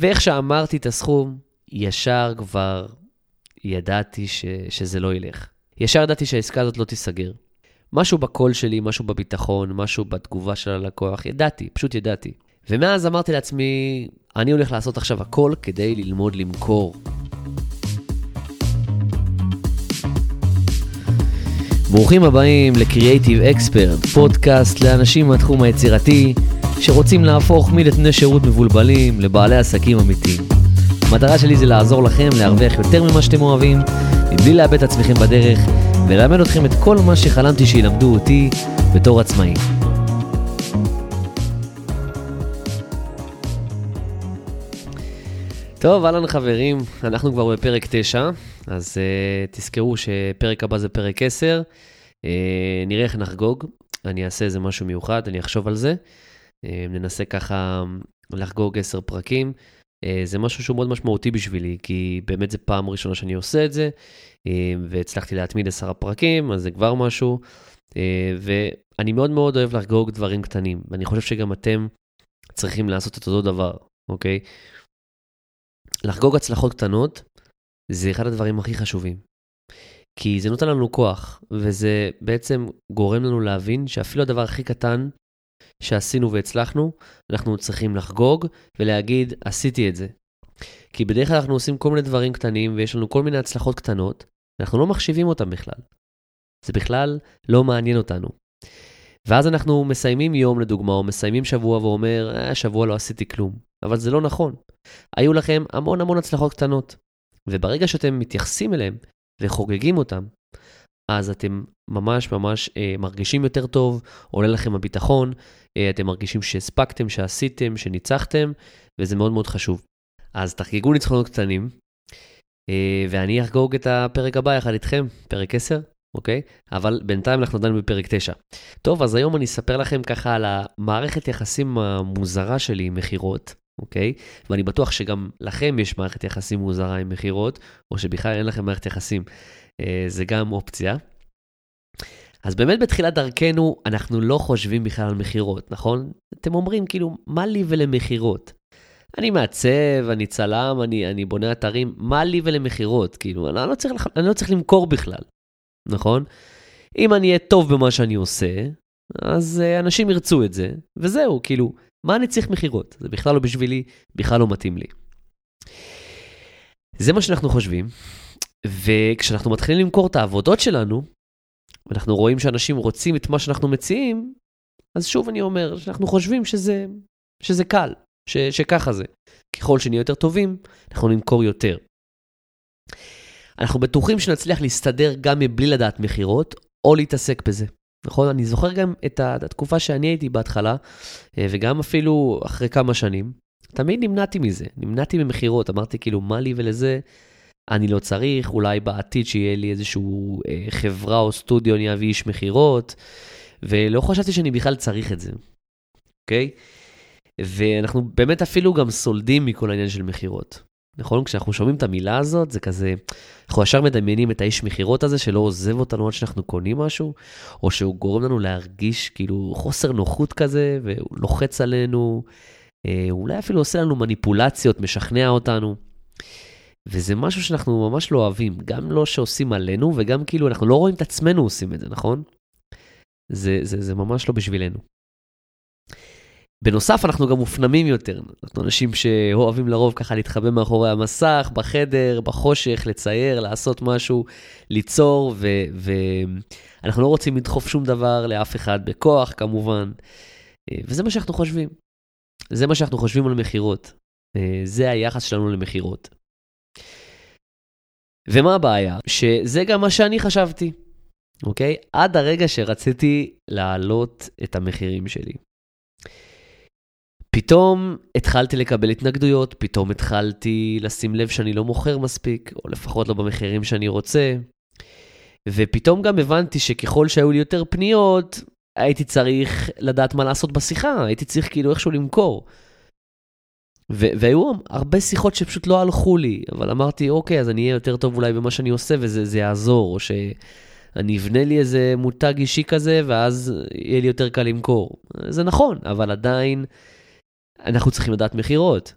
ואיך שאמרתי את הסכום, ישר כבר ידעתי ש, שזה לא ילך. ישר ידעתי שהעסקה הזאת לא תיסגר. משהו בקול שלי, משהו בביטחון, משהו בתגובה של הלקוח, ידעתי, פשוט ידעתי. ומאז אמרתי לעצמי, אני הולך לעשות עכשיו הכל כדי ללמוד למכור. ברוכים הבאים ל-Creative Expert, פודקאסט לאנשים מהתחום היצירתי שרוצים להפוך מנתני שירות מבולבלים לבעלי עסקים אמיתיים. המטרה שלי זה לעזור לכם להרוויח יותר ממה שאתם אוהבים, מבלי לאבד את עצמכם בדרך, וללמד אתכם את כל מה שחלמתי שילמדו אותי בתור עצמאי. טוב, אהלן חברים, אנחנו כבר בפרק 9, אז uh, תזכרו שפרק הבא זה פרק 10. Uh, אה, נראה איך נחגוג, אני אעשה איזה משהו מיוחד, אני אחשוב על זה. Uh, ננסה ככה לחגוג 10 פרקים. Uh, זה משהו שהוא מאוד משמעותי בשבילי, כי באמת זו פעם ראשונה שאני עושה את זה, uh, והצלחתי להתמיד 10 פרקים, אז זה כבר משהו. ואני מאוד מאוד אוהב לחגוג דברים קטנים, ואני חושב שגם אתם צריכים לעשות את אותו דבר, אוקיי? לחגוג הצלחות קטנות זה אחד הדברים הכי חשובים. כי זה נותן לנו כוח, וזה בעצם גורם לנו להבין שאפילו הדבר הכי קטן שעשינו והצלחנו, אנחנו צריכים לחגוג ולהגיד, עשיתי את זה. כי בדרך כלל אנחנו עושים כל מיני דברים קטנים ויש לנו כל מיני הצלחות קטנות, ואנחנו לא מחשיבים אותם בכלל. זה בכלל לא מעניין אותנו. ואז אנחנו מסיימים יום לדוגמה, או מסיימים שבוע ואומר, אה, שבוע לא עשיתי כלום. אבל זה לא נכון. היו לכם המון המון הצלחות קטנות. וברגע שאתם מתייחסים אליהם וחוגגים אותם, אז אתם ממש ממש אה, מרגישים יותר טוב, עולה לכם הביטחון, אה, אתם מרגישים שהספקתם, שעשיתם, שניצחתם, וזה מאוד מאוד חשוב. אז תחגגו ניצחונות קטנים, אה, ואני אחגוג את הפרק הבא יחד איתכם, פרק 10, אוקיי? אבל בינתיים אנחנו עדיין בפרק 9. טוב, אז היום אני אספר לכם ככה על המערכת יחסים המוזרה שלי עם מכירות. אוקיי? ואני בטוח שגם לכם יש מערכת יחסים מוזרה עם מכירות, או שבכלל אין לכם מערכת יחסים. אה, זה גם אופציה. אז באמת בתחילת דרכנו אנחנו לא חושבים בכלל על מכירות, נכון? אתם אומרים כאילו, מה לי ולמכירות? אני מעצב, אני צלם, אני, אני בונה אתרים, מה לי ולמכירות? כאילו, אני לא, צריך, אני לא צריך למכור בכלל, נכון? אם אני אהיה טוב במה שאני עושה, אז uh, אנשים ירצו את זה, וזהו, כאילו, מה אני צריך מכירות? זה בכלל לא בשבילי, בכלל לא מתאים לי. זה מה שאנחנו חושבים, וכשאנחנו מתחילים למכור את העבודות שלנו, ואנחנו רואים שאנשים רוצים את מה שאנחנו מציעים, אז שוב אני אומר שאנחנו חושבים שזה, שזה קל, ש, שככה זה. ככל שנהיה יותר טובים, אנחנו נמכור יותר. אנחנו בטוחים שנצליח להסתדר גם מבלי לדעת מכירות, או להתעסק בזה. נכון? אני זוכר גם את התקופה שאני הייתי בהתחלה, אה, וגם אפילו אחרי כמה שנים, תמיד נמנעתי מזה, נמנעתי ממכירות, אמרתי כאילו, מה לי ולזה? אני לא צריך, אולי בעתיד שיהיה לי איזשהו אה, חברה או סטודיו, אני אביא איש מכירות, ולא חשבתי שאני בכלל צריך את זה, אוקיי? ואנחנו באמת אפילו גם סולדים מכל העניין של מכירות. נכון? כשאנחנו שומעים את המילה הזאת, זה כזה, אנחנו ישר מדמיינים את האיש מכירות הזה שלא עוזב אותנו עד שאנחנו קונים משהו, או שהוא גורם לנו להרגיש כאילו חוסר נוחות כזה, והוא לוחץ עלינו, אה, אולי אפילו עושה לנו מניפולציות, משכנע אותנו. וזה משהו שאנחנו ממש לא אוהבים, גם לא שעושים עלינו, וגם כאילו אנחנו לא רואים את עצמנו עושים את זה, נכון? זה, זה, זה ממש לא בשבילנו. בנוסף, אנחנו גם מופנמים יותר. אנחנו אנשים שאוהבים לרוב ככה להתחבא מאחורי המסך, בחדר, בחושך, לצייר, לעשות משהו, ליצור, ואנחנו ו- לא רוצים לדחוף שום דבר לאף אחד בכוח, כמובן. וזה מה שאנחנו חושבים. זה מה שאנחנו חושבים על מכירות. זה היחס שלנו למכירות. ומה הבעיה? שזה גם מה שאני חשבתי, אוקיי? עד הרגע שרציתי להעלות את המחירים שלי. פתאום התחלתי לקבל התנגדויות, פתאום התחלתי לשים לב שאני לא מוכר מספיק, או לפחות לא במחירים שאני רוצה. ופתאום גם הבנתי שככל שהיו לי יותר פניות, הייתי צריך לדעת מה לעשות בשיחה, הייתי צריך כאילו איכשהו למכור. והיו הרבה שיחות שפשוט לא הלכו לי, אבל אמרתי, אוקיי, אז אני אהיה יותר טוב אולי במה שאני עושה וזה יעזור, או שאני אבנה לי איזה מותג אישי כזה, ואז יהיה לי יותר קל למכור. זה נכון, אבל עדיין... אנחנו צריכים לדעת מכירות.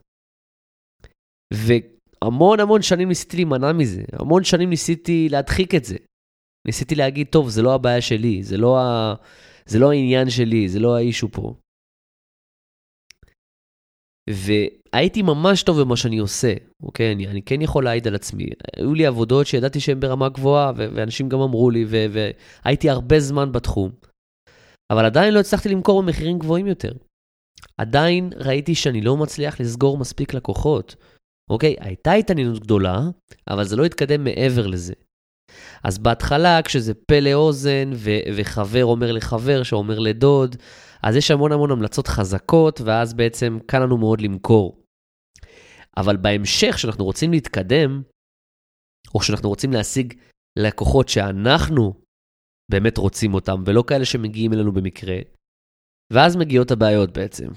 והמון המון שנים ניסיתי להימנע מזה, המון שנים ניסיתי להדחיק את זה. ניסיתי להגיד, טוב, זה לא הבעיה שלי, זה לא, ה... זה לא העניין שלי, זה לא האישו פה. והייתי ממש טוב במה שאני עושה, אוקיי? אני, אני כן יכול להעיד על עצמי. היו לי עבודות שידעתי שהן ברמה גבוהה, ו- ואנשים גם אמרו לי, ו- והייתי הרבה זמן בתחום. אבל עדיין לא הצלחתי למכור במחירים גבוהים יותר. עדיין ראיתי שאני לא מצליח לסגור מספיק לקוחות. אוקיי, הייתה התעניינות גדולה, אבל זה לא התקדם מעבר לזה. אז בהתחלה, כשזה פה לאוזן, ו- וחבר אומר לחבר שאומר לדוד, אז יש המון המון המלצות חזקות, ואז בעצם קל לנו מאוד למכור. אבל בהמשך, כשאנחנו רוצים להתקדם, או כשאנחנו רוצים להשיג לקוחות שאנחנו באמת רוצים אותם, ולא כאלה שמגיעים אלינו במקרה, ואז מגיעות הבעיות בעצם.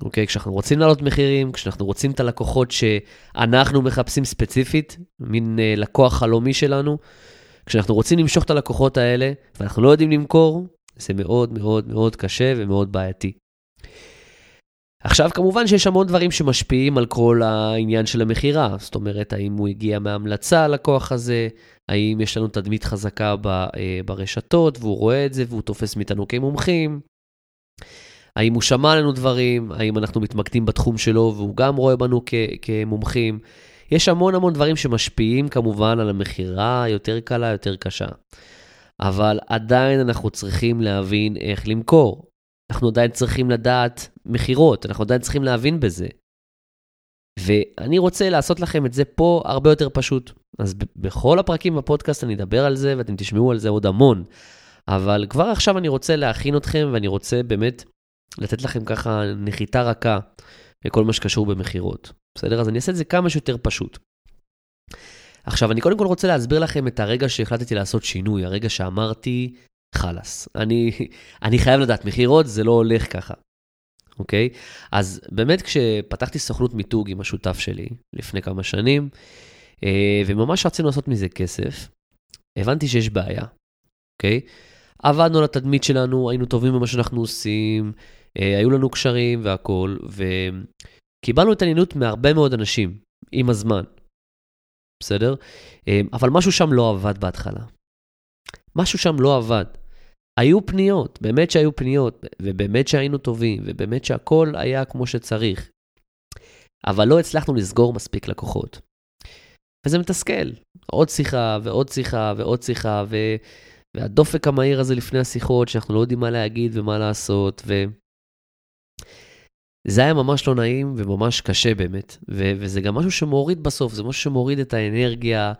אוקיי? כשאנחנו רוצים לעלות מחירים, כשאנחנו רוצים את הלקוחות שאנחנו מחפשים ספציפית, מין אה, לקוח חלומי שלנו, כשאנחנו רוצים למשוך את הלקוחות האלה, ואנחנו לא יודעים למכור, זה מאוד מאוד מאוד קשה ומאוד בעייתי. עכשיו, כמובן שיש המון דברים שמשפיעים על כל העניין של המכירה. זאת אומרת, האם הוא הגיע מהמלצה, הלקוח הזה, האם יש לנו תדמית חזקה אה, ברשתות, והוא רואה את זה והוא תופס מאיתנו כמומחים. האם הוא שמע לנו דברים, האם אנחנו מתמקדים בתחום שלו והוא גם רואה בנו כמומחים. יש המון המון דברים שמשפיעים כמובן על המכירה יותר קלה, יותר קשה. אבל עדיין אנחנו צריכים להבין איך למכור. אנחנו עדיין צריכים לדעת מכירות, אנחנו עדיין צריכים להבין בזה. ואני רוצה לעשות לכם את זה פה הרבה יותר פשוט. אז בכל הפרקים בפודקאסט אני אדבר על זה ואתם תשמעו על זה עוד המון. אבל כבר עכשיו אני רוצה להכין אתכם ואני רוצה באמת לתת לכם ככה נחיתה רכה לכל מה שקשור במכירות. בסדר? אז אני אעשה את זה כמה שיותר פשוט. עכשיו, אני קודם כל רוצה להסביר לכם את הרגע שהחלטתי לעשות שינוי, הרגע שאמרתי, חלאס. אני, אני חייב לדעת, מכירות זה לא הולך ככה, אוקיי? אז באמת כשפתחתי סוכנות מיתוג עם השותף שלי לפני כמה שנים, אה, וממש רצינו לעשות מזה כסף, הבנתי שיש בעיה, אוקיי? עבדנו על התדמית שלנו, היינו טובים במה שאנחנו עושים, אה, היו לנו קשרים והכול, וקיבלנו התעניינות מהרבה מאוד אנשים עם הזמן. בסדר? אמ, אבל משהו שם לא עבד בהתחלה. משהו שם לא עבד. היו פניות, באמת שהיו פניות, ובאמת שהיינו טובים, ובאמת שהכל היה כמו שצריך. אבל לא הצלחנו לסגור מספיק לקוחות. וזה מתסכל. עוד שיחה ועוד שיחה ועוד שיחה, ו... והדופק המהיר הזה לפני השיחות, שאנחנו לא יודעים מה להגיד ומה לעשות, ו... זה היה ממש לא נעים וממש קשה באמת, ו- וזה גם משהו שמוריד בסוף, זה משהו שמוריד את האנרגיה,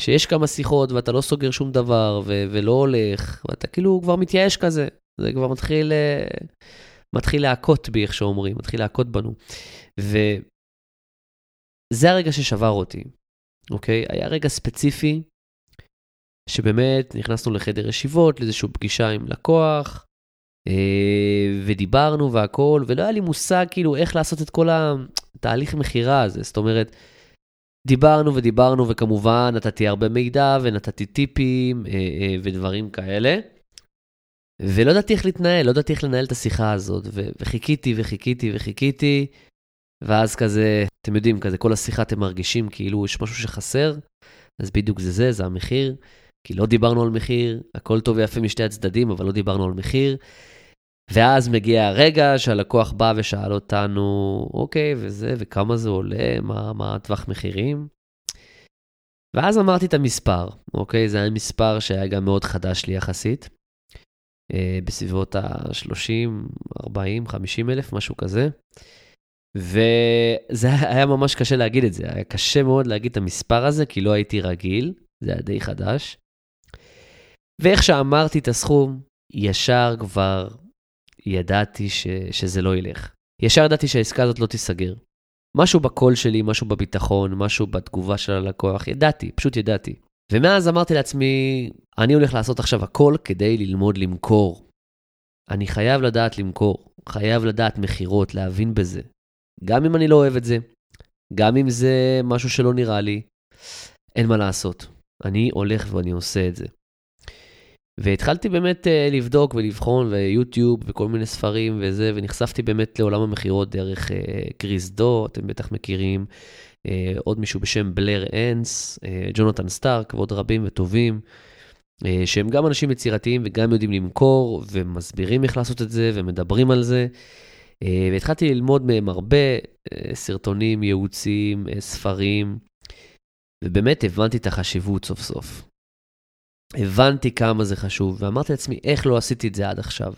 שיש כמה שיחות ואתה לא סוגר שום דבר ו- ולא הולך, ואתה כאילו כבר מתייאש כזה, זה כבר מתחיל, אה, מתחיל להכות בי, איך שאומרים, מתחיל להכות בנו. וזה הרגע ששבר אותי, אוקיי? היה רגע ספציפי, שבאמת נכנסנו לחדר ישיבות, לאיזושהי פגישה עם לקוח, אה, ודיברנו והכל, ולא היה לי מושג כאילו איך לעשות את כל התהליך מכירה הזה. זאת אומרת, דיברנו ודיברנו, וכמובן נתתי הרבה מידע ונתתי טיפים אה, אה, ודברים כאלה. ולא ידעתי איך להתנהל, לא ידעתי איך לנהל את השיחה הזאת, וחיכיתי וחיכיתי וחיכיתי, ואז כזה, אתם יודעים, כזה כל השיחה אתם מרגישים כאילו יש משהו שחסר, אז בדיוק זה זה, זה המחיר. כי לא דיברנו על מחיר, הכל טוב ויפה משתי הצדדים, אבל לא דיברנו על מחיר. ואז מגיע הרגע שהלקוח בא ושאל אותנו, אוקיי, וזה, וכמה זה עולה, מה, מה הטווח מחירים? ואז אמרתי את המספר, אוקיי? זה היה מספר שהיה גם מאוד חדש לי יחסית, אה, בסביבות ה-30, 40, 50 אלף, משהו כזה. וזה היה ממש קשה להגיד את זה, היה קשה מאוד להגיד את המספר הזה, כי לא הייתי רגיל, זה היה די חדש. ואיך שאמרתי את הסכום, ישר כבר ידעתי ש, שזה לא ילך. ישר ידעתי שהעסקה הזאת לא תיסגר. משהו בקול שלי, משהו בביטחון, משהו בתגובה של הלקוח, ידעתי, פשוט ידעתי. ומאז אמרתי לעצמי, אני הולך לעשות עכשיו הכל כדי ללמוד למכור. אני חייב לדעת למכור, חייב לדעת מכירות, להבין בזה. גם אם אני לא אוהב את זה, גם אם זה משהו שלא נראה לי, אין מה לעשות. אני הולך ואני עושה את זה. והתחלתי באמת uh, לבדוק ולבחון, ויוטיוב וכל מיני ספרים וזה, ונחשפתי באמת לעולם המכירות דרך uh, קריס דו, אתם בטח מכירים, uh, עוד מישהו בשם בלר אנס, uh, ג'ונתן סטארק ועוד רבים וטובים, uh, שהם גם אנשים יצירתיים וגם יודעים למכור, ומסבירים איך לעשות את זה, ומדברים על זה. Uh, והתחלתי ללמוד מהם הרבה uh, סרטונים, ייעוצים, uh, ספרים, ובאמת הבנתי את החשיבות סוף סוף. הבנתי כמה זה חשוב, ואמרתי לעצמי, איך לא עשיתי את זה עד עכשיו?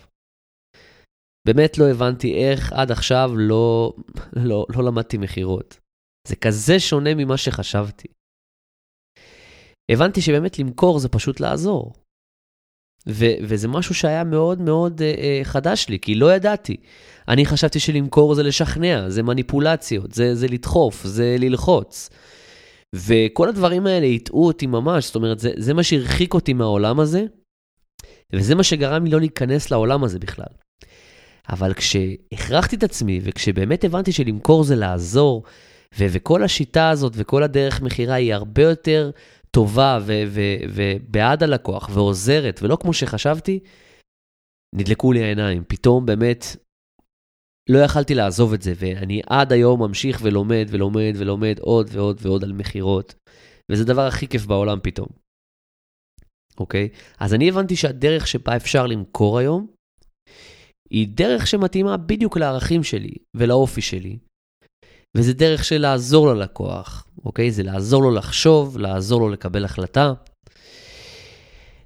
באמת לא הבנתי איך עד עכשיו לא, לא, לא למדתי מכירות. זה כזה שונה ממה שחשבתי. הבנתי שבאמת למכור זה פשוט לעזור. ו- וזה משהו שהיה מאוד מאוד uh, uh, חדש לי, כי לא ידעתי. אני חשבתי שלמכור זה לשכנע, זה מניפולציות, זה, זה לדחוף, זה ללחוץ. וכל הדברים האלה הטעו אותי ממש, זאת אומרת, זה, זה מה שהרחיק אותי מהעולם הזה, וזה מה שגרם לי לא להיכנס לעולם הזה בכלל. אבל כשהכרחתי את עצמי, וכשבאמת הבנתי שלמכור זה לעזור, ו- וכל השיטה הזאת וכל הדרך מכירה היא הרבה יותר טובה ו- ו- ובעד הלקוח ועוזרת, ולא כמו שחשבתי, נדלקו לי העיניים. פתאום באמת לא יכלתי לעזוב את זה, ואני עד היום ממשיך ולומד ולומד ולומד עוד ועוד ועוד על מכירות, וזה הדבר הכי כיף בעולם פתאום. אוקיי? אז אני הבנתי שהדרך שבה אפשר למכור היום, היא דרך שמתאימה בדיוק לערכים שלי ולאופי שלי, וזה דרך של לעזור ללקוח, אוקיי? זה לעזור לו לחשוב, לעזור לו לקבל החלטה.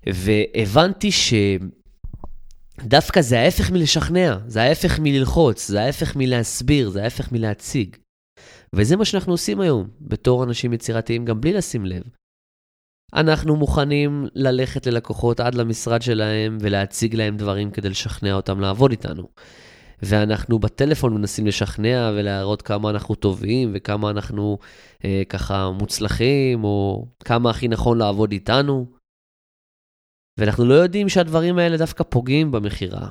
והבנתי ש... דווקא זה ההפך מלשכנע, זה ההפך מללחוץ, זה ההפך מלהסביר, זה ההפך מלהציג. וזה מה שאנחנו עושים היום, בתור אנשים יצירתיים, גם בלי לשים לב. אנחנו מוכנים ללכת ללקוחות עד למשרד שלהם ולהציג להם דברים כדי לשכנע אותם לעבוד איתנו. ואנחנו בטלפון מנסים לשכנע ולהראות כמה אנחנו טובים וכמה אנחנו אה, ככה מוצלחים, או כמה הכי נכון לעבוד איתנו. ואנחנו לא יודעים שהדברים האלה דווקא פוגעים במכירה.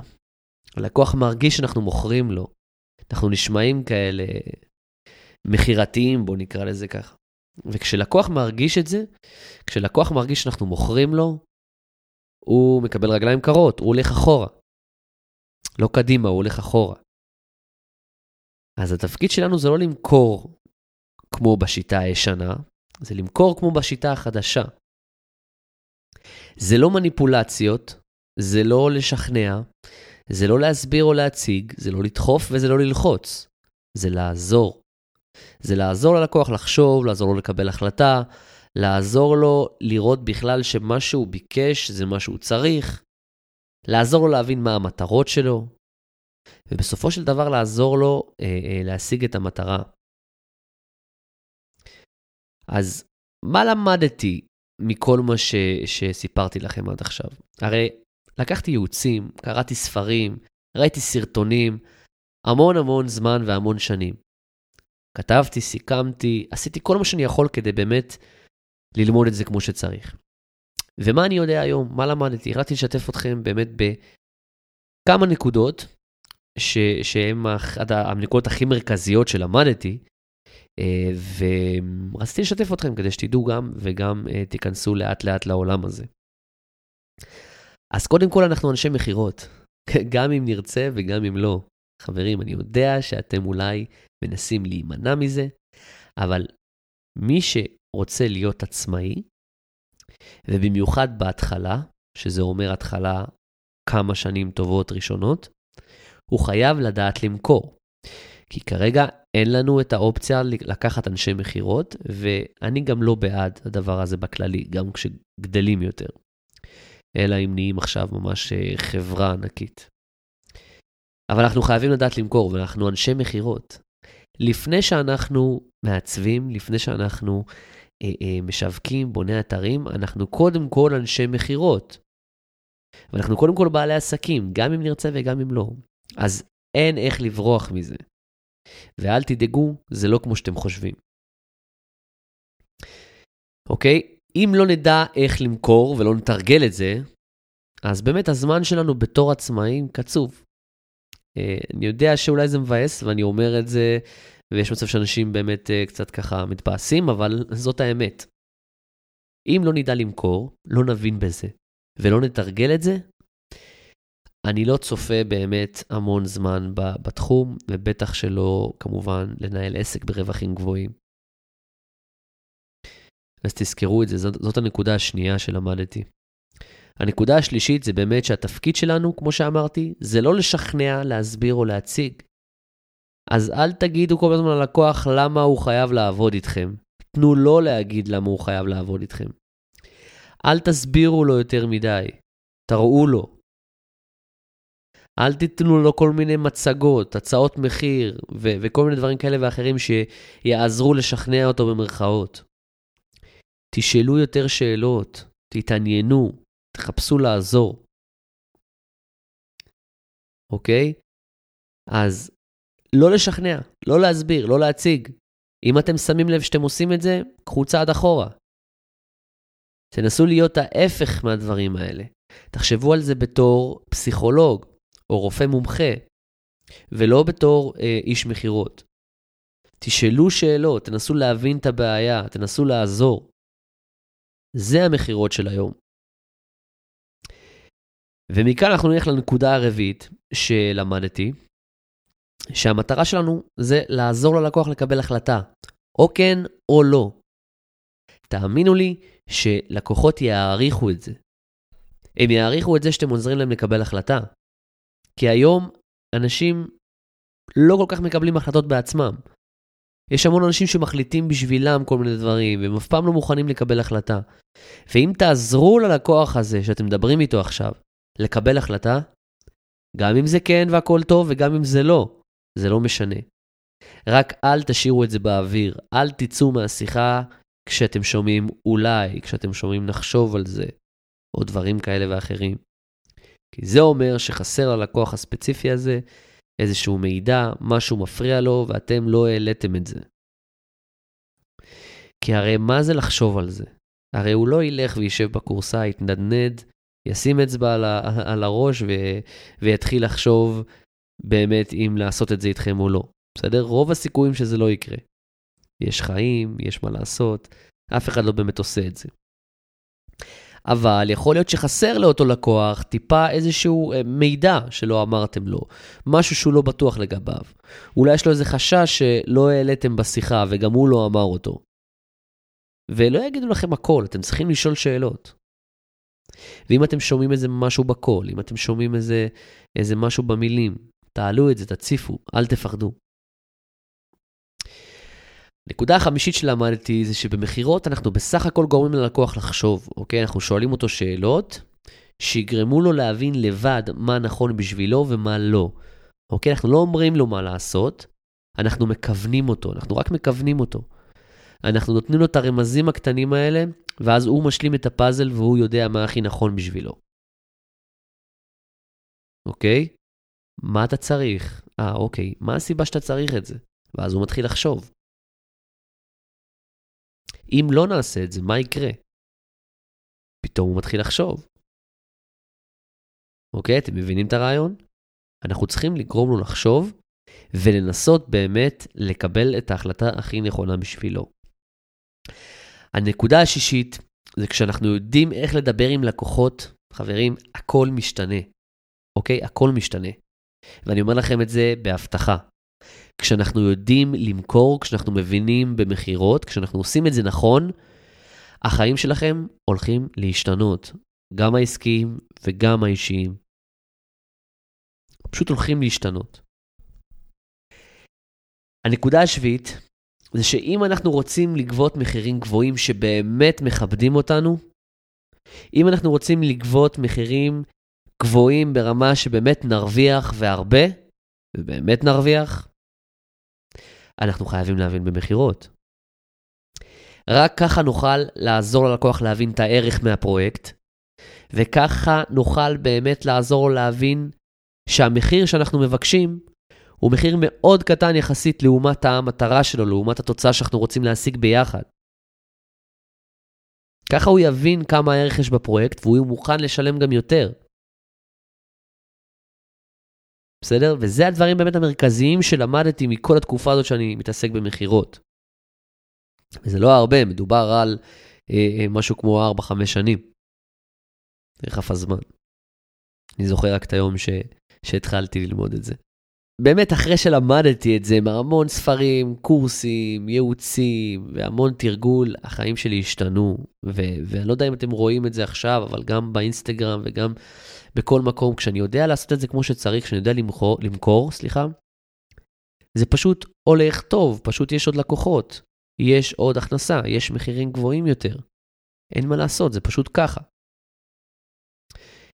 הלקוח מרגיש שאנחנו מוכרים לו. אנחנו נשמעים כאלה מכירתיים, בואו נקרא לזה ככה. וכשלקוח מרגיש את זה, כשלקוח מרגיש שאנחנו מוכרים לו, הוא מקבל רגליים קרות, הוא הולך אחורה. לא קדימה, הוא הולך אחורה. אז התפקיד שלנו זה לא למכור כמו בשיטה הישנה, זה למכור כמו בשיטה החדשה. זה לא מניפולציות, זה לא לשכנע, זה לא להסביר או להציג, זה לא לדחוף וזה לא ללחוץ. זה לעזור. זה לעזור ללקוח לחשוב, לעזור לו לקבל החלטה, לעזור לו לראות בכלל שמה שהוא ביקש זה מה שהוא צריך, לעזור לו להבין מה המטרות שלו, ובסופו של דבר לעזור לו אה, אה, להשיג את המטרה. אז מה למדתי מכל מה ש, שסיפרתי לכם עד עכשיו. הרי לקחתי ייעוצים, קראתי ספרים, ראיתי סרטונים, המון המון זמן והמון שנים. כתבתי, סיכמתי, עשיתי כל מה שאני יכול כדי באמת ללמוד את זה כמו שצריך. ומה אני יודע היום? מה למדתי? החלטתי לשתף אתכם באמת בכמה נקודות שהן הנקודות הכי מרכזיות שלמדתי, ורציתי לשתף אתכם כדי שתדעו גם וגם אה, תיכנסו לאט לאט לעולם הזה. אז קודם כל אנחנו אנשי מכירות, גם אם נרצה וגם אם לא. חברים, אני יודע שאתם אולי מנסים להימנע מזה, אבל מי שרוצה להיות עצמאי, ובמיוחד בהתחלה, שזה אומר התחלה כמה שנים טובות ראשונות, הוא חייב לדעת למכור. כי כרגע אין לנו את האופציה לקחת אנשי מכירות, ואני גם לא בעד הדבר הזה בכללי, גם כשגדלים יותר. אלא אם נהיים עכשיו ממש אה, חברה ענקית. אבל אנחנו חייבים לדעת למכור, ואנחנו אנשי מכירות. לפני שאנחנו מעצבים, לפני שאנחנו אה, אה, משווקים, בוני אתרים, אנחנו קודם כל אנשי מכירות. ואנחנו קודם כל בעלי עסקים, גם אם נרצה וגם אם לא. אז אין איך לברוח מזה. ואל תדאגו, זה לא כמו שאתם חושבים. אוקיי? אם לא נדע איך למכור ולא נתרגל את זה, אז באמת הזמן שלנו בתור עצמאים קצוב. אה, אני יודע שאולי זה מבאס ואני אומר את זה, ויש מצב שאנשים באמת אה, קצת ככה מתבאסים, אבל זאת האמת. אם לא נדע למכור, לא נבין בזה. ולא נתרגל את זה, אני לא צופה באמת המון זמן בתחום, ובטח שלא, כמובן, לנהל עסק ברווחים גבוהים. אז תזכרו את זה, זאת, זאת הנקודה השנייה שלמדתי. הנקודה השלישית זה באמת שהתפקיד שלנו, כמו שאמרתי, זה לא לשכנע, להסביר או להציג. אז אל תגידו כל הזמן ללקוח למה הוא חייב לעבוד איתכם. תנו לו להגיד למה הוא חייב לעבוד איתכם. אל תסבירו לו יותר מדי, תראו לו. אל תיתנו לו כל מיני מצגות, הצעות מחיר ו- וכל מיני דברים כאלה ואחרים שיעזרו לשכנע אותו במרכאות. תשאלו יותר שאלות, תתעניינו, תחפשו לעזור. אוקיי? אז לא לשכנע, לא להסביר, לא להציג. אם אתם שמים לב שאתם עושים את זה, קחו צעד אחורה. תנסו להיות ההפך מהדברים האלה. תחשבו על זה בתור פסיכולוג או רופא מומחה, ולא בתור אה, איש מכירות. תשאלו שאלות, תנסו להבין את הבעיה, תנסו לעזור. זה המכירות של היום. ומכאן אנחנו נלך לנקודה הרביעית שלמדתי, שהמטרה שלנו זה לעזור ללקוח לקבל החלטה, או כן או לא. תאמינו לי שלקוחות יעריכו את זה. הם יעריכו את זה שאתם עוזרים להם לקבל החלטה. כי היום אנשים לא כל כך מקבלים החלטות בעצמם. יש המון אנשים שמחליטים בשבילם כל מיני דברים, והם אף פעם לא מוכנים לקבל החלטה. ואם תעזרו ללקוח הזה שאתם מדברים איתו עכשיו לקבל החלטה, גם אם זה כן והכל טוב וגם אם זה לא, זה לא משנה. רק אל תשאירו את זה באוויר, אל תצאו מהשיחה כשאתם שומעים אולי, כשאתם שומעים נחשוב על זה, או דברים כאלה ואחרים. כי זה אומר שחסר ללקוח הספציפי הזה איזשהו מידע, משהו מפריע לו, ואתם לא העליתם את זה. כי הרי מה זה לחשוב על זה? הרי הוא לא ילך וישב בקורסה, יתנדנד, ישים אצבע על, ה- על הראש ו- ויתחיל לחשוב באמת אם לעשות את זה איתכם או לא. בסדר? רוב הסיכויים שזה לא יקרה. יש חיים, יש מה לעשות, אף אחד לא באמת עושה את זה. אבל יכול להיות שחסר לאותו לקוח טיפה איזשהו אה, מידע שלא אמרתם לו, משהו שהוא לא בטוח לגביו. אולי יש לו איזה חשש שלא העליתם בשיחה וגם הוא לא אמר אותו. ולא יגידו לכם הכל, אתם צריכים לשאול שאלות. ואם אתם שומעים איזה משהו בקול, אם אתם שומעים איזה, איזה משהו במילים, תעלו את זה, תציפו, אל תפחדו. נקודה החמישית שלמדתי זה שבמכירות אנחנו בסך הכל גורמים ללקוח לחשוב, אוקיי? אנחנו שואלים אותו שאלות שיגרמו לו להבין לבד מה נכון בשבילו ומה לא. אוקיי? אנחנו לא אומרים לו מה לעשות, אנחנו מכוונים אותו, אנחנו רק מכוונים אותו. אנחנו נותנים לו את הרמזים הקטנים האלה, ואז הוא משלים את הפאזל והוא יודע מה הכי נכון בשבילו. אוקיי? מה אתה צריך? אה, אוקיי, מה הסיבה שאתה צריך את זה? ואז הוא מתחיל לחשוב. אם לא נעשה את זה, מה יקרה? פתאום הוא מתחיל לחשוב. אוקיי, אתם מבינים את הרעיון? אנחנו צריכים לגרום לו לחשוב ולנסות באמת לקבל את ההחלטה הכי נכונה בשבילו. הנקודה השישית זה כשאנחנו יודעים איך לדבר עם לקוחות, חברים, הכל משתנה. אוקיי? הכל משתנה. ואני אומר לכם את זה בהבטחה. כשאנחנו יודעים למכור, כשאנחנו מבינים במכירות, כשאנחנו עושים את זה נכון, החיים שלכם הולכים להשתנות, גם העסקיים וגם האישיים. פשוט הולכים להשתנות. הנקודה השביעית זה שאם אנחנו רוצים לגבות מחירים גבוהים שבאמת מכבדים אותנו, אם אנחנו רוצים לגבות מחירים גבוהים ברמה שבאמת נרוויח והרבה, ובאמת נרוויח, אנחנו חייבים להבין במכירות. רק ככה נוכל לעזור ללקוח להבין את הערך מהפרויקט, וככה נוכל באמת לעזור לו להבין שהמחיר שאנחנו מבקשים הוא מחיר מאוד קטן יחסית לעומת המטרה שלו, לעומת התוצאה שאנחנו רוצים להשיג ביחד. ככה הוא יבין כמה הערך יש בפרויקט והוא יהיה מוכן לשלם גם יותר. בסדר? וזה הדברים באמת המרכזיים שלמדתי מכל התקופה הזאת שאני מתעסק במכירות. וזה לא הרבה, מדובר על אה, אה משהו כמו 4-5 שנים. איך עף הזמן. אני זוכר רק את היום ש... שהתחלתי ללמוד את זה. באמת, אחרי שלמדתי את זה מהמון ספרים, קורסים, ייעוצים והמון תרגול, החיים שלי השתנו. ו- ואני לא יודע אם אתם רואים את זה עכשיו, אבל גם באינסטגרם וגם בכל מקום, כשאני יודע לעשות את זה כמו שצריך, כשאני יודע למכור, למכור, סליחה, זה פשוט הולך טוב, פשוט יש עוד לקוחות, יש עוד הכנסה, יש מחירים גבוהים יותר. אין מה לעשות, זה פשוט ככה.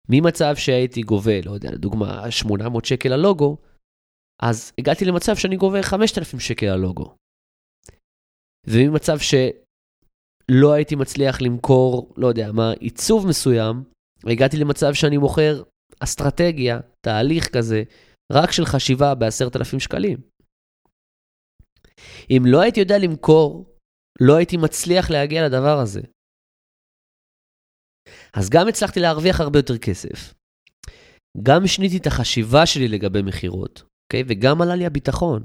ממצב שהייתי גובה, לא יודע, לדוגמה, 800 שקל ללוגו, אז הגעתי למצב שאני גובה 5,000 שקל ללוגו. וממצב שלא הייתי מצליח למכור, לא יודע מה, עיצוב מסוים, הגעתי למצב שאני מוכר אסטרטגיה, תהליך כזה, רק של חשיבה ב-10,000 שקלים. אם לא הייתי יודע למכור, לא הייתי מצליח להגיע לדבר הזה. אז גם הצלחתי להרוויח הרבה יותר כסף. גם שיניתי את החשיבה שלי לגבי מכירות, אוקיי? וגם עלה לי הביטחון.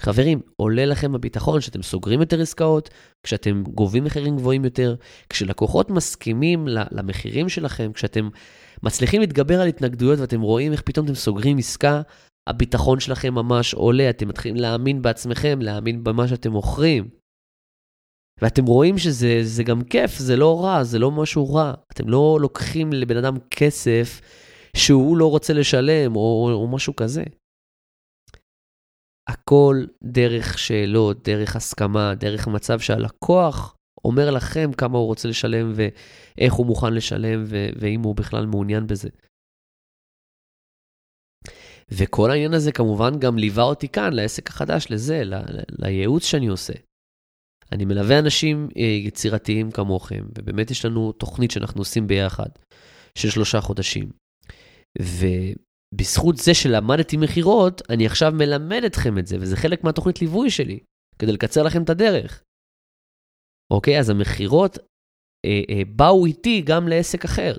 חברים, עולה לכם הביטחון כשאתם סוגרים יותר עסקאות, כשאתם גובים מחירים גבוהים יותר, כשלקוחות מסכימים למחירים שלכם, כשאתם מצליחים להתגבר על התנגדויות ואתם רואים איך פתאום אתם סוגרים עסקה, הביטחון שלכם ממש עולה, אתם מתחילים להאמין בעצמכם, להאמין במה שאתם מוכרים. ואתם רואים שזה גם כיף, זה לא רע, זה לא משהו רע. אתם לא לוקחים לבן אדם כסף שהוא לא רוצה לשלם, או, או משהו כזה. הכל דרך שאלות, דרך הסכמה, דרך מצב שהלקוח אומר לכם כמה הוא רוצה לשלם ואיך הוא מוכן לשלם ואם הוא בכלל מעוניין בזה. וכל העניין הזה כמובן גם ליווה אותי כאן לעסק החדש, לזה, לייעוץ שאני עושה. אני מלווה אנשים אה, יצירתיים כמוכם, ובאמת יש לנו תוכנית שאנחנו עושים ביחד, של שלושה חודשים. ובזכות זה שלמדתי מכירות, אני עכשיו מלמד אתכם את זה, וזה חלק מהתוכנית ליווי שלי, כדי לקצר לכם את הדרך. אוקיי? אז המכירות אה, אה, באו איתי גם לעסק אחר.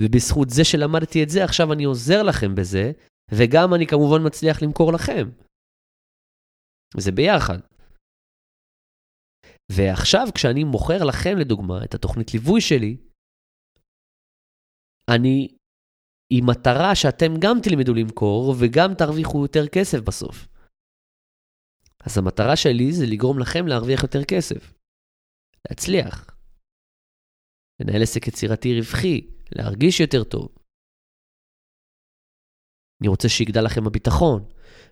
ובזכות זה שלמדתי את זה, עכשיו אני עוזר לכם בזה, וגם אני כמובן מצליח למכור לכם. זה ביחד. ועכשיו כשאני מוכר לכם, לדוגמה, את התוכנית ליווי שלי, אני עם מטרה שאתם גם תלמדו למכור וגם תרוויחו יותר כסף בסוף. אז המטרה שלי זה לגרום לכם להרוויח יותר כסף. להצליח. לנהל עסק יצירתי רווחי, להרגיש יותר טוב. אני רוצה שיגדל לכם הביטחון.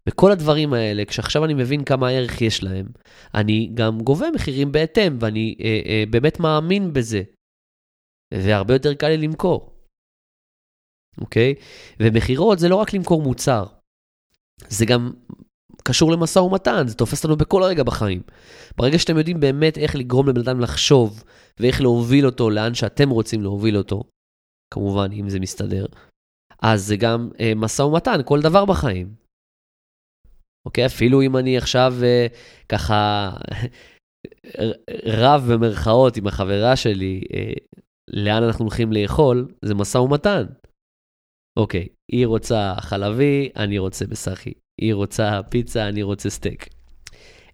וכל הדברים האלה, כשעכשיו אני מבין כמה ערך יש להם, אני גם גובה מחירים בהתאם, ואני אה, אה, באמת מאמין בזה. והרבה יותר קל לי למכור. אוקיי? ומכירות זה לא רק למכור מוצר, זה גם קשור למשא ומתן, זה תופס לנו בכל רגע בחיים. ברגע שאתם יודעים באמת איך לגרום לבן אדם לחשוב, ואיך להוביל אותו לאן שאתם רוצים להוביל אותו, כמובן, אם זה מסתדר, אז זה גם אה, משא ומתן, כל דבר בחיים. אוקיי? אפילו אם אני עכשיו אה, ככה רב במרכאות עם החברה שלי, אה, לאן אנחנו הולכים לאכול, זה משא ומתן. אוקיי, היא רוצה חלבי, אני רוצה בסחי. היא רוצה פיצה, אני רוצה סטייק.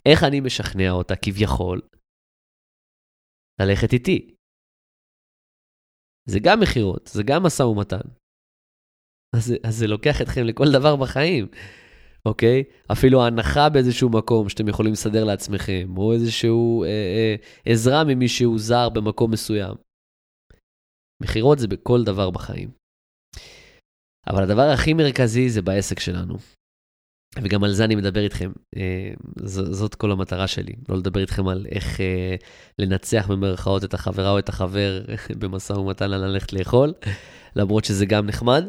איך אני משכנע אותה כביכול ללכת איתי? זה גם מכירות, זה גם משא ומתן. אז, אז זה לוקח אתכם לכל דבר בחיים, אוקיי? אפילו הנחה באיזשהו מקום שאתם יכולים לסדר לעצמכם, או איזשהו אה, אה, עזרה ממישהו זר במקום מסוים. מכירות זה בכל דבר בחיים. אבל הדבר הכי מרכזי זה בעסק שלנו. וגם על זה אני מדבר איתכם. אה, ז, זאת כל המטרה שלי, לא לדבר איתכם על איך אה, לנצח במרכאות את החברה או את החבר במשא ומתן על ללכת לאכול, למרות שזה גם נחמד,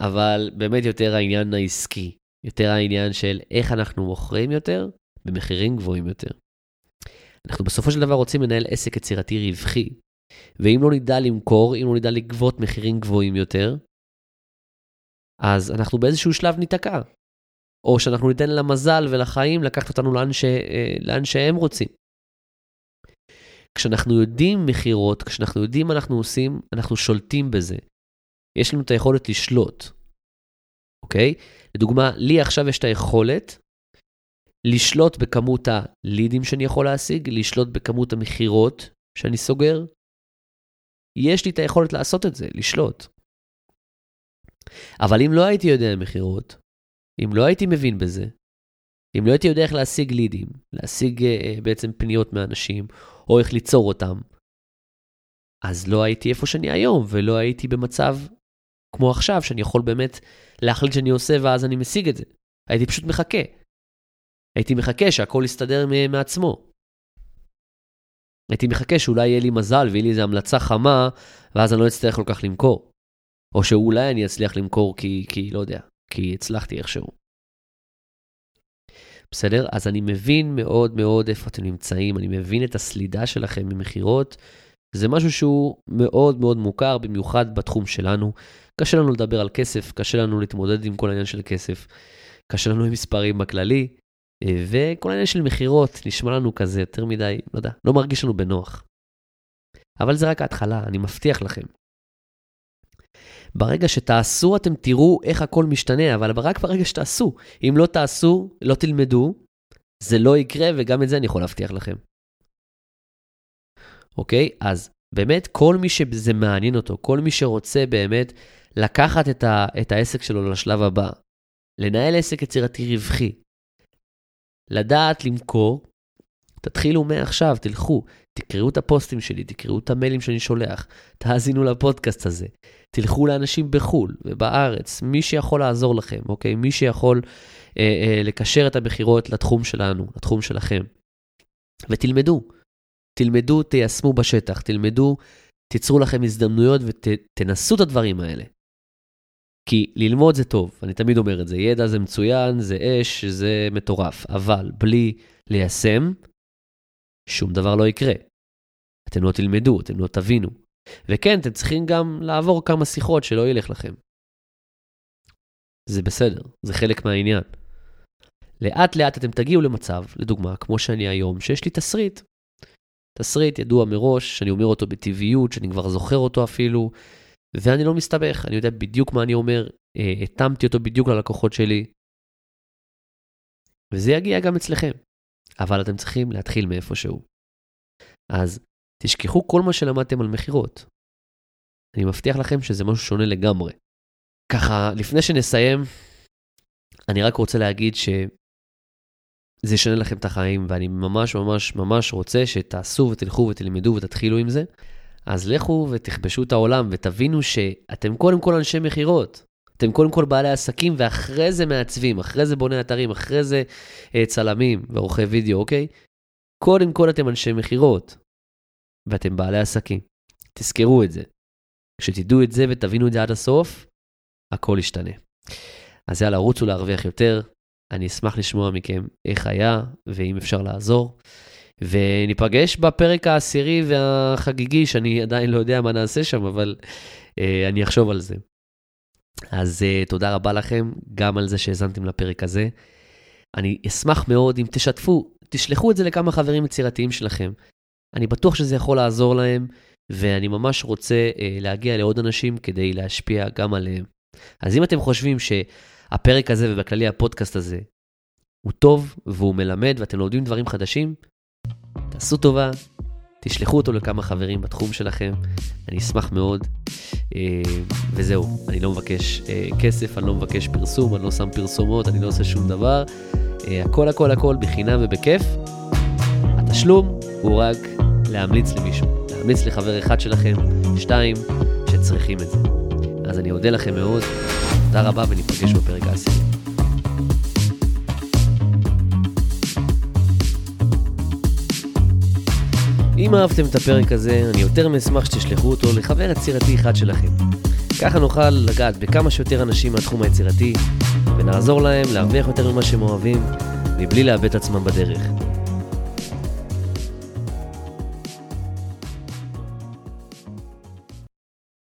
אבל באמת יותר העניין העסקי, יותר העניין של איך אנחנו מוכרים יותר במחירים גבוהים יותר. אנחנו בסופו של דבר רוצים לנהל עסק יצירתי רווחי, ואם לא נדע למכור, אם לא נדע לגבות מחירים גבוהים יותר, אז אנחנו באיזשהו שלב ניתקע. או שאנחנו ניתן למזל ולחיים לקחת אותנו לאן, ש... אה, לאן שהם רוצים. כשאנחנו יודעים מכירות, כשאנחנו יודעים מה אנחנו עושים, אנחנו שולטים בזה. יש לנו את היכולת לשלוט, אוקיי? לדוגמה, לי עכשיו יש את היכולת לשלוט בכמות הלידים שאני יכול להשיג, לשלוט בכמות המכירות שאני סוגר. יש לי את היכולת לעשות את זה, לשלוט. אבל אם לא הייתי יודע מכירות, אם לא הייתי מבין בזה, אם לא הייתי יודע איך להשיג לידים, להשיג uh, בעצם פניות מאנשים, או איך ליצור אותם, אז לא הייתי איפה שאני היום, ולא הייתי במצב כמו עכשיו, שאני יכול באמת להחליט שאני עושה ואז אני משיג את זה. הייתי פשוט מחכה. הייתי מחכה שהכל יסתדר מעצמו. הייתי מחכה שאולי יהיה לי מזל ויהיה לי איזו המלצה חמה, ואז אני לא אצטרך כל כך למכור. או שאולי אני אצליח למכור כי, כי לא יודע, כי הצלחתי איכשהו. בסדר? אז אני מבין מאוד מאוד איפה אתם נמצאים, אני מבין את הסלידה שלכם ממכירות. זה משהו שהוא מאוד מאוד מוכר, במיוחד בתחום שלנו. קשה לנו לדבר על כסף, קשה לנו להתמודד עם כל העניין של כסף, קשה לנו עם מספרים בכללי, אה, וכל העניין של מכירות נשמע לנו כזה יותר מדי, לא יודע, לא מרגיש לנו בנוח. אבל זה רק ההתחלה, אני מבטיח לכם. ברגע שתעשו, אתם תראו איך הכל משתנה, אבל רק ברגע שתעשו. אם לא תעשו, לא תלמדו, זה לא יקרה, וגם את זה אני יכול להבטיח לכם. אוקיי? אז באמת, כל מי שזה מעניין אותו, כל מי שרוצה באמת לקחת את, ה, את העסק שלו לשלב הבא, לנהל עסק יצירתי רווחי, לדעת למכור, תתחילו מעכשיו, תלכו, תקראו את הפוסטים שלי, תקראו את המיילים שאני שולח, תאזינו לפודקאסט הזה, תלכו לאנשים בחו"ל ובארץ, מי שיכול לעזור לכם, אוקיי? מי שיכול אה, אה, לקשר את המכירות לתחום שלנו, לתחום שלכם. ותלמדו, תלמדו, תיישמו בשטח, תלמדו, תיצרו לכם הזדמנויות ותנסו את הדברים האלה. כי ללמוד זה טוב, אני תמיד אומר את זה, ידע זה מצוין, זה אש, זה מטורף, אבל בלי ליישם, שום דבר לא יקרה. אתם לא תלמדו, אתם לא תבינו. וכן, אתם צריכים גם לעבור כמה שיחות שלא ילך לכם. זה בסדר, זה חלק מהעניין. לאט לאט אתם תגיעו למצב, לדוגמה, כמו שאני היום, שיש לי תסריט. תסריט ידוע מראש, שאני אומר אותו בטבעיות, שאני כבר זוכר אותו אפילו, ואני לא מסתבך, אני יודע בדיוק מה אני אומר, אה, התאמתי אותו בדיוק ללקוחות שלי, וזה יגיע גם אצלכם. אבל אתם צריכים להתחיל מאיפשהו. אז תשכחו כל מה שלמדתם על מכירות. אני מבטיח לכם שזה משהו שונה לגמרי. ככה, לפני שנסיים, אני רק רוצה להגיד שזה ישנה לכם את החיים, ואני ממש ממש ממש רוצה שתעשו ותלכו ותלמדו ותתחילו עם זה. אז לכו ותכבשו את העולם ותבינו שאתם קודם כל אנשי מכירות. אתם קודם כל בעלי עסקים, ואחרי זה מעצבים, אחרי זה בוני אתרים, אחרי זה אה, צלמים ועורכי וידאו, אוקיי? קודם כל אתם אנשי מכירות, ואתם בעלי עסקים. תזכרו את זה. כשתדעו את זה ותבינו את זה עד הסוף, הכל ישתנה. אז יאללה, רוצו להרוויח יותר. אני אשמח לשמוע מכם איך היה, ואם אפשר לעזור. וניפגש בפרק העשירי והחגיגי, שאני עדיין לא יודע מה נעשה שם, אבל אה, אני אחשוב על זה. אז uh, תודה רבה לכם, גם על זה שהאזנתם לפרק הזה. אני אשמח מאוד אם תשתפו, תשלחו את זה לכמה חברים יצירתיים שלכם. אני בטוח שזה יכול לעזור להם, ואני ממש רוצה uh, להגיע לעוד אנשים כדי להשפיע גם עליהם. אז אם אתם חושבים שהפרק הזה ובכללי הפודקאסט הזה הוא טוב והוא מלמד ואתם לומדים דברים חדשים, תעשו טובה, תשלחו אותו לכמה חברים בתחום שלכם, אני אשמח מאוד. אה, וזהו, אני לא מבקש אה, כסף, אני לא מבקש פרסום, אני לא שם פרסומות, אני לא עושה שום דבר. אה, הכל הכל הכל בחינם ובכיף. התשלום הוא רק להמליץ למישהו, להמליץ לחבר אחד שלכם, שתיים, שצריכים את זה. אז אני אודה לכם מאוד, תודה רבה וניפגש בפרק העשירי. אם אהבתם את הפרק הזה, אני יותר מאשמח שתשלחו אותו לחבר יצירתי אחד שלכם. ככה נוכל לגעת בכמה שיותר אנשים מהתחום היצירתי, ונעזור להם להרוויח יותר ממה שהם אוהבים, מבלי לאבד עצמם בדרך.